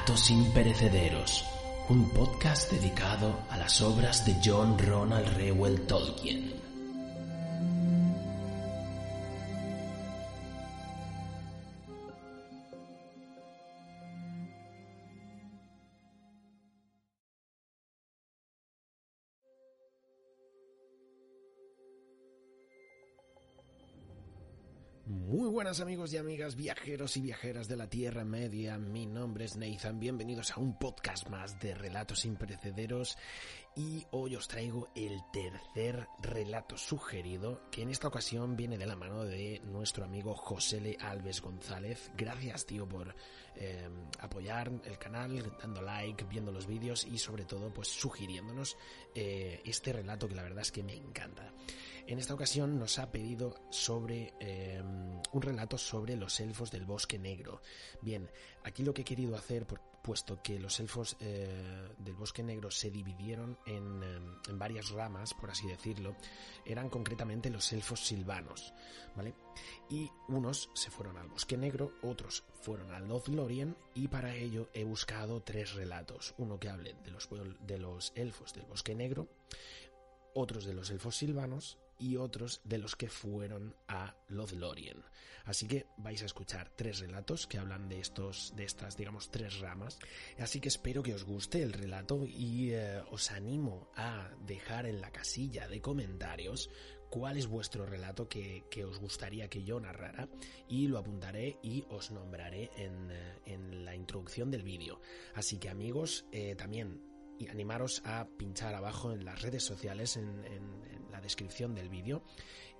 Relatos Imperecederos, un podcast dedicado a las obras de John Ronald Reuel Tolkien. Buenas amigos y amigas, viajeros y viajeras de la Tierra Media, mi nombre es Nathan, bienvenidos a un podcast más de Relatos Imperecederos y hoy os traigo el tercer relato sugerido que en esta ocasión viene de la mano de nuestro amigo José Le Alves González. Gracias tío por eh, apoyar el canal, dando like, viendo los vídeos y sobre todo pues sugiriéndonos eh, este relato que la verdad es que me encanta. En esta ocasión nos ha pedido sobre un relato sobre los elfos del bosque negro. Bien, aquí lo que he querido hacer, puesto que los elfos eh, del bosque negro se dividieron en, eh, en, varias ramas, por así decirlo, eran concretamente los elfos silvanos, ¿vale? Y unos se fueron al bosque negro, otros fueron al Lothlorien y para ello he buscado tres relatos, uno que hable de los, de los elfos del bosque negro, otros de los elfos silvanos y otros de los que fueron a Lothlorien. Así que vais a escuchar tres relatos que hablan de estos, de estas, digamos, tres ramas. Así que espero que os guste el relato y eh, os animo a dejar en la casilla de comentarios cuál es vuestro relato que, que, os gustaría que yo narrara y lo apuntaré y os nombraré en, en la introducción del vídeo. Así que amigos, eh, también y animaros a pinchar abajo en las redes sociales, en, en, la descripción del vídeo.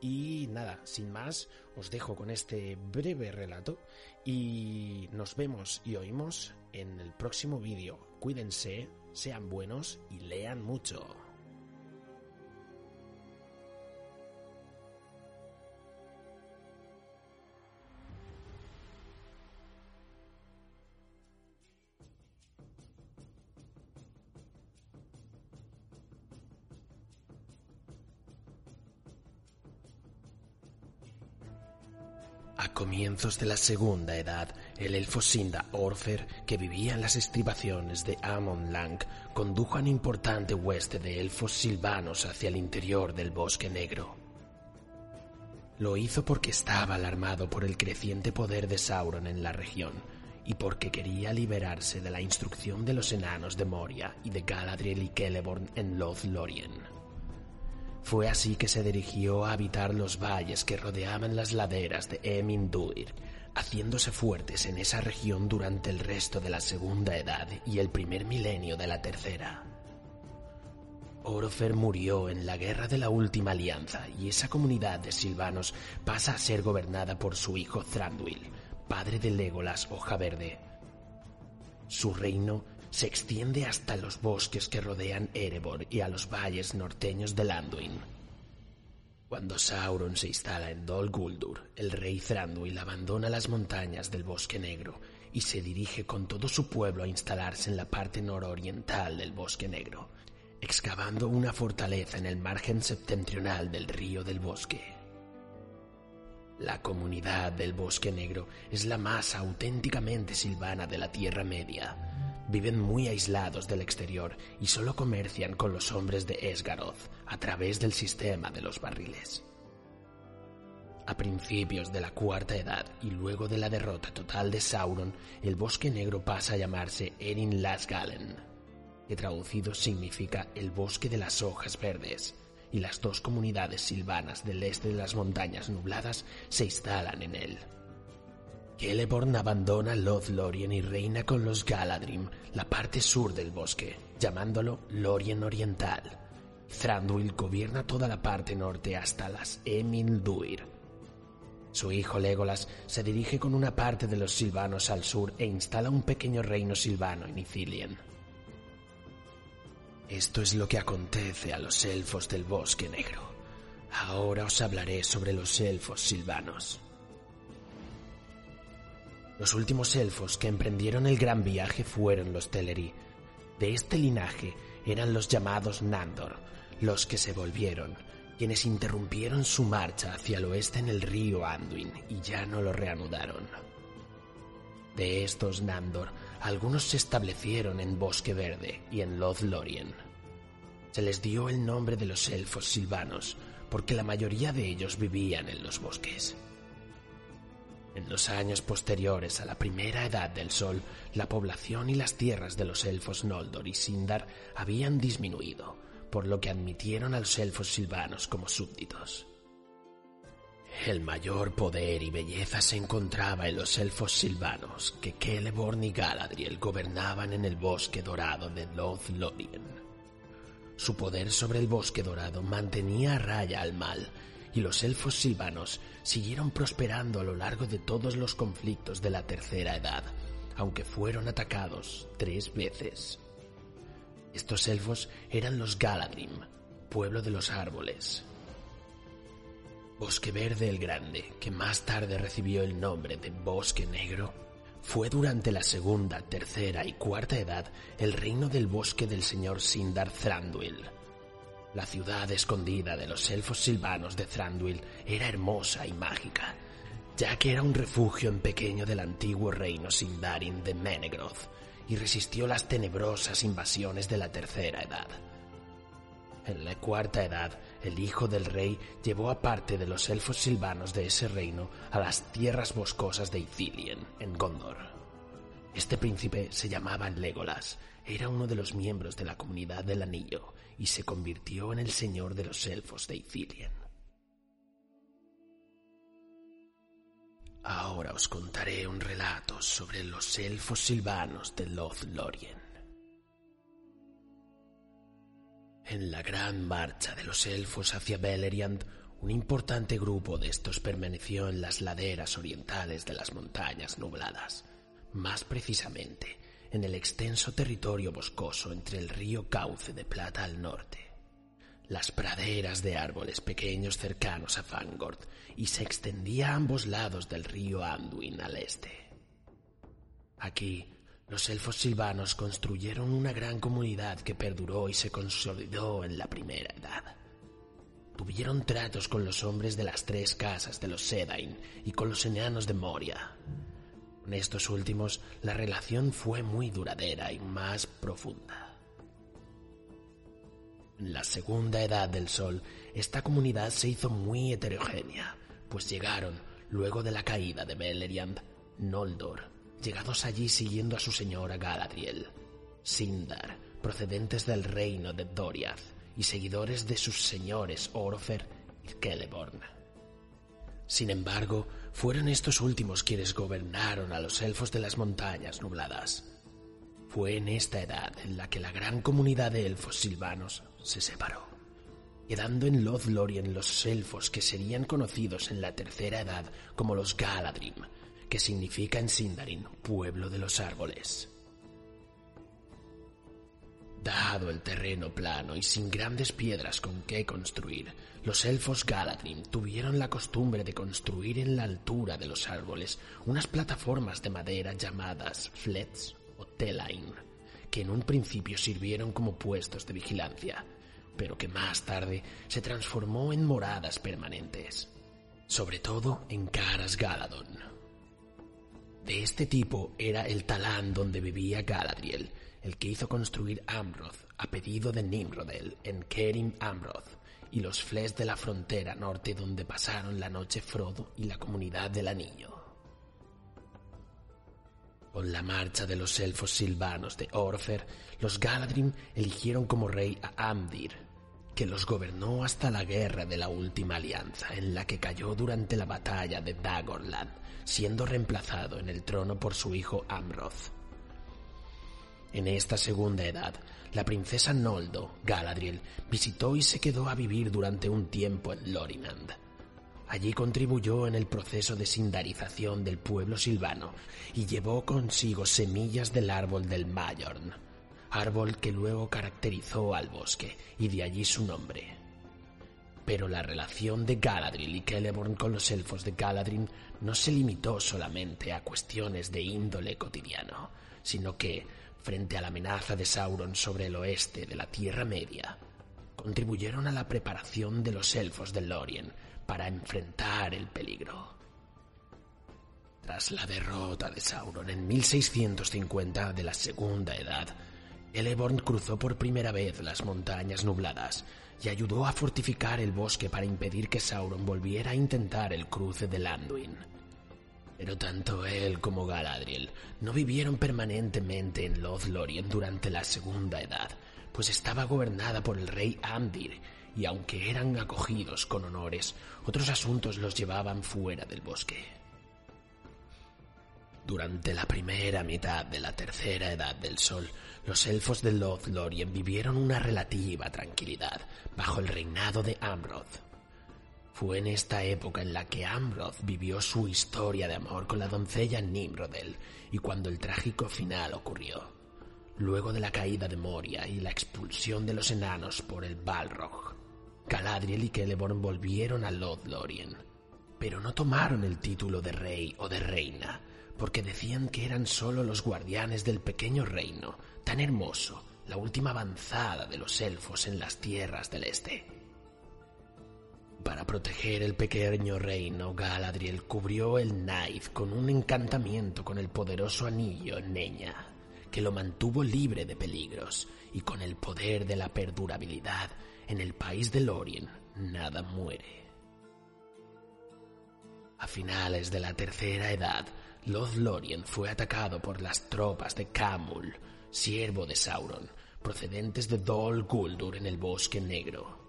Y nada, sin más, os dejo con este breve relato y nos vemos y oímos en el próximo vídeo. Cuídense, sean buenos y lean mucho. A comienzos de la Segunda Edad, el elfo Sinda Orfer, que vivía en las estribaciones de Amon Lang, condujo a un importante hueste de elfos silvanos hacia el interior del Bosque Negro. Lo hizo porque estaba alarmado por el creciente poder de Sauron en la región y porque quería liberarse de la instrucción de los enanos de Moria y de Galadriel y Celeborn en Lothlorien. Fue así que se dirigió a habitar los valles que rodeaban las laderas de Eminduir, haciéndose fuertes en esa región durante el resto de la Segunda Edad y el primer milenio de la Tercera. Orofer murió en la Guerra de la Última Alianza y esa comunidad de silvanos pasa a ser gobernada por su hijo Thranduil, padre de Legolas Hoja Verde. Su reino se extiende hasta los bosques que rodean Erebor y a los valles norteños de Landuin. Cuando Sauron se instala en Dol Guldur, el rey Thranduil abandona las montañas del Bosque Negro y se dirige con todo su pueblo a instalarse en la parte nororiental del Bosque Negro, excavando una fortaleza en el margen septentrional del río del Bosque. La comunidad del Bosque Negro es la más auténticamente silvana de la Tierra Media, viven muy aislados del exterior y solo comercian con los hombres de Esgaroth a través del sistema de los barriles. A principios de la Cuarta Edad y luego de la derrota total de Sauron, el Bosque Negro pasa a llamarse Erin Lasgalen, que traducido significa el Bosque de las Hojas Verdes, y las dos comunidades silvanas del este de las montañas nubladas se instalan en él. Celeborn abandona Lothlorien y reina con los Galadrim, la parte sur del bosque, llamándolo Lorien Oriental. Thranduil gobierna toda la parte norte hasta las Emilduir. Su hijo Legolas se dirige con una parte de los silvanos al sur e instala un pequeño reino silvano en Ithilien. Esto es lo que acontece a los elfos del bosque negro. Ahora os hablaré sobre los elfos silvanos. Los últimos elfos que emprendieron el gran viaje fueron los Teleri. De este linaje eran los llamados Nandor, los que se volvieron, quienes interrumpieron su marcha hacia el oeste en el río Anduin y ya no lo reanudaron. De estos Nandor, algunos se establecieron en Bosque Verde y en Lothlorien. Se les dio el nombre de los elfos silvanos porque la mayoría de ellos vivían en los bosques. En los años posteriores a la primera edad del Sol, la población y las tierras de los elfos Noldor y Sindar habían disminuido, por lo que admitieron a los elfos silvanos como súbditos. El mayor poder y belleza se encontraba en los elfos silvanos que Celeborn y Galadriel gobernaban en el bosque dorado de Lothlorien. Su poder sobre el bosque dorado mantenía a raya al mal, y los elfos silvanos siguieron prosperando a lo largo de todos los conflictos de la Tercera Edad, aunque fueron atacados tres veces. Estos elfos eran los Galadrim, pueblo de los árboles, Bosque Verde el Grande, que más tarde recibió el nombre de Bosque Negro, fue durante la segunda, tercera y cuarta edad el reino del bosque del señor Sindar Thranduil. La ciudad escondida de los elfos silvanos de Thranduil era hermosa y mágica, ya que era un refugio en pequeño del antiguo reino Sindarin de Menegroth y resistió las tenebrosas invasiones de la tercera edad. En la cuarta edad, el hijo del rey llevó a parte de los elfos silvanos de ese reino a las tierras boscosas de Ithilien, en Gondor. Este príncipe se llamaba Legolas, era uno de los miembros de la comunidad del anillo y se convirtió en el señor de los elfos de Ithilien. Ahora os contaré un relato sobre los elfos silvanos de Lothlorien. En la gran marcha de los elfos hacia Beleriand, un importante grupo de estos permaneció en las laderas orientales de las montañas nubladas, más precisamente en el extenso territorio boscoso entre el río Cauce de Plata al norte, las praderas de árboles pequeños cercanos a Fangord y se extendía a ambos lados del río Anduin al este. Aquí los elfos silvanos construyeron una gran comunidad que perduró y se consolidó en la primera edad. Tuvieron tratos con los hombres de las tres casas de los Sedain y con los enanos de Moria. Estos últimos la relación fue muy duradera y más profunda. En la segunda edad del Sol, esta comunidad se hizo muy heterogénea, pues llegaron, luego de la caída de Beleriand, Noldor, llegados allí siguiendo a su señora Galadriel, Sindar, procedentes del reino de Doriath y seguidores de sus señores Orfer y Celeborn. Sin embargo, fueron estos últimos quienes gobernaron a los elfos de las montañas nubladas. Fue en esta edad en la que la gran comunidad de elfos silvanos se separó, quedando en Lothlorien los elfos que serían conocidos en la tercera edad como los Galadrim, que significa en Sindarin pueblo de los árboles. Dado el terreno plano y sin grandes piedras con que construir, los elfos Galadrim tuvieron la costumbre de construir en la altura de los árboles unas plataformas de madera llamadas flets o telain, que en un principio sirvieron como puestos de vigilancia, pero que más tarde se transformó en moradas permanentes, sobre todo en Caras Galadon, de este tipo era el talán donde vivía Galadriel, el que hizo construir Amroth a pedido de Nimrodel en Kerim Amroth, y los fles de la frontera norte donde pasaron la noche Frodo y la comunidad del Anillo. Con la marcha de los elfos silvanos de Orfer, los Galadrim eligieron como rey a Amdir, que los gobernó hasta la guerra de la Última Alianza, en la que cayó durante la batalla de Dagorland, siendo reemplazado en el trono por su hijo Amroth. En esta segunda edad, la princesa Noldo, Galadriel, visitó y se quedó a vivir durante un tiempo en Lorinand. Allí contribuyó en el proceso de sindarización del pueblo silvano y llevó consigo semillas del árbol del Mayorn, árbol que luego caracterizó al bosque y de allí su nombre. Pero la relación de Galadriel y Celeborn con los elfos de Galadrin no se limitó solamente a cuestiones de índole cotidiano, sino que, frente a la amenaza de Sauron sobre el oeste de la Tierra Media, contribuyeron a la preparación de los elfos de Lorien para enfrentar el peligro. Tras la derrota de Sauron en 1650 de la Segunda Edad, Celeborn cruzó por primera vez las montañas nubladas y ayudó a fortificar el bosque para impedir que Sauron volviera a intentar el cruce de Anduin. Pero tanto él como Galadriel no vivieron permanentemente en Lothlorien durante la Segunda Edad, pues estaba gobernada por el rey Amdir, y aunque eran acogidos con honores, otros asuntos los llevaban fuera del bosque. Durante la primera mitad de la tercera edad del sol, los elfos de Lothlorien vivieron una relativa tranquilidad bajo el reinado de Amroth, fue en esta época en la que Amroth vivió su historia de amor con la doncella Nimrodel y cuando el trágico final ocurrió. Luego de la caída de Moria y la expulsión de los enanos por el Balrog, Galadriel y Celeborn volvieron a Lothlorien, pero no tomaron el título de rey o de reina, porque decían que eran solo los guardianes del pequeño reino, tan hermoso, la última avanzada de los elfos en las tierras del este. Para proteger el pequeño reino, Galadriel cubrió el Naif con un encantamiento con el poderoso anillo Neña, que lo mantuvo libre de peligros, y con el poder de la perdurabilidad, en el país de Lorien nada muere. A finales de la tercera edad, Lothlorien fue atacado por las tropas de Camul, siervo de Sauron, procedentes de Dol Guldur en el Bosque Negro.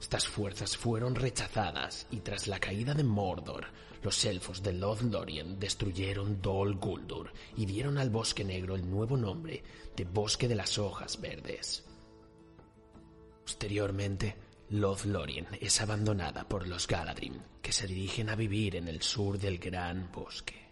Estas fuerzas fueron rechazadas y tras la caída de Mordor, los elfos de Lothlorien destruyeron Dol Guldur y dieron al Bosque Negro el nuevo nombre de Bosque de las Hojas Verdes. Posteriormente, Lothlorien es abandonada por los Galadrim, que se dirigen a vivir en el sur del Gran Bosque.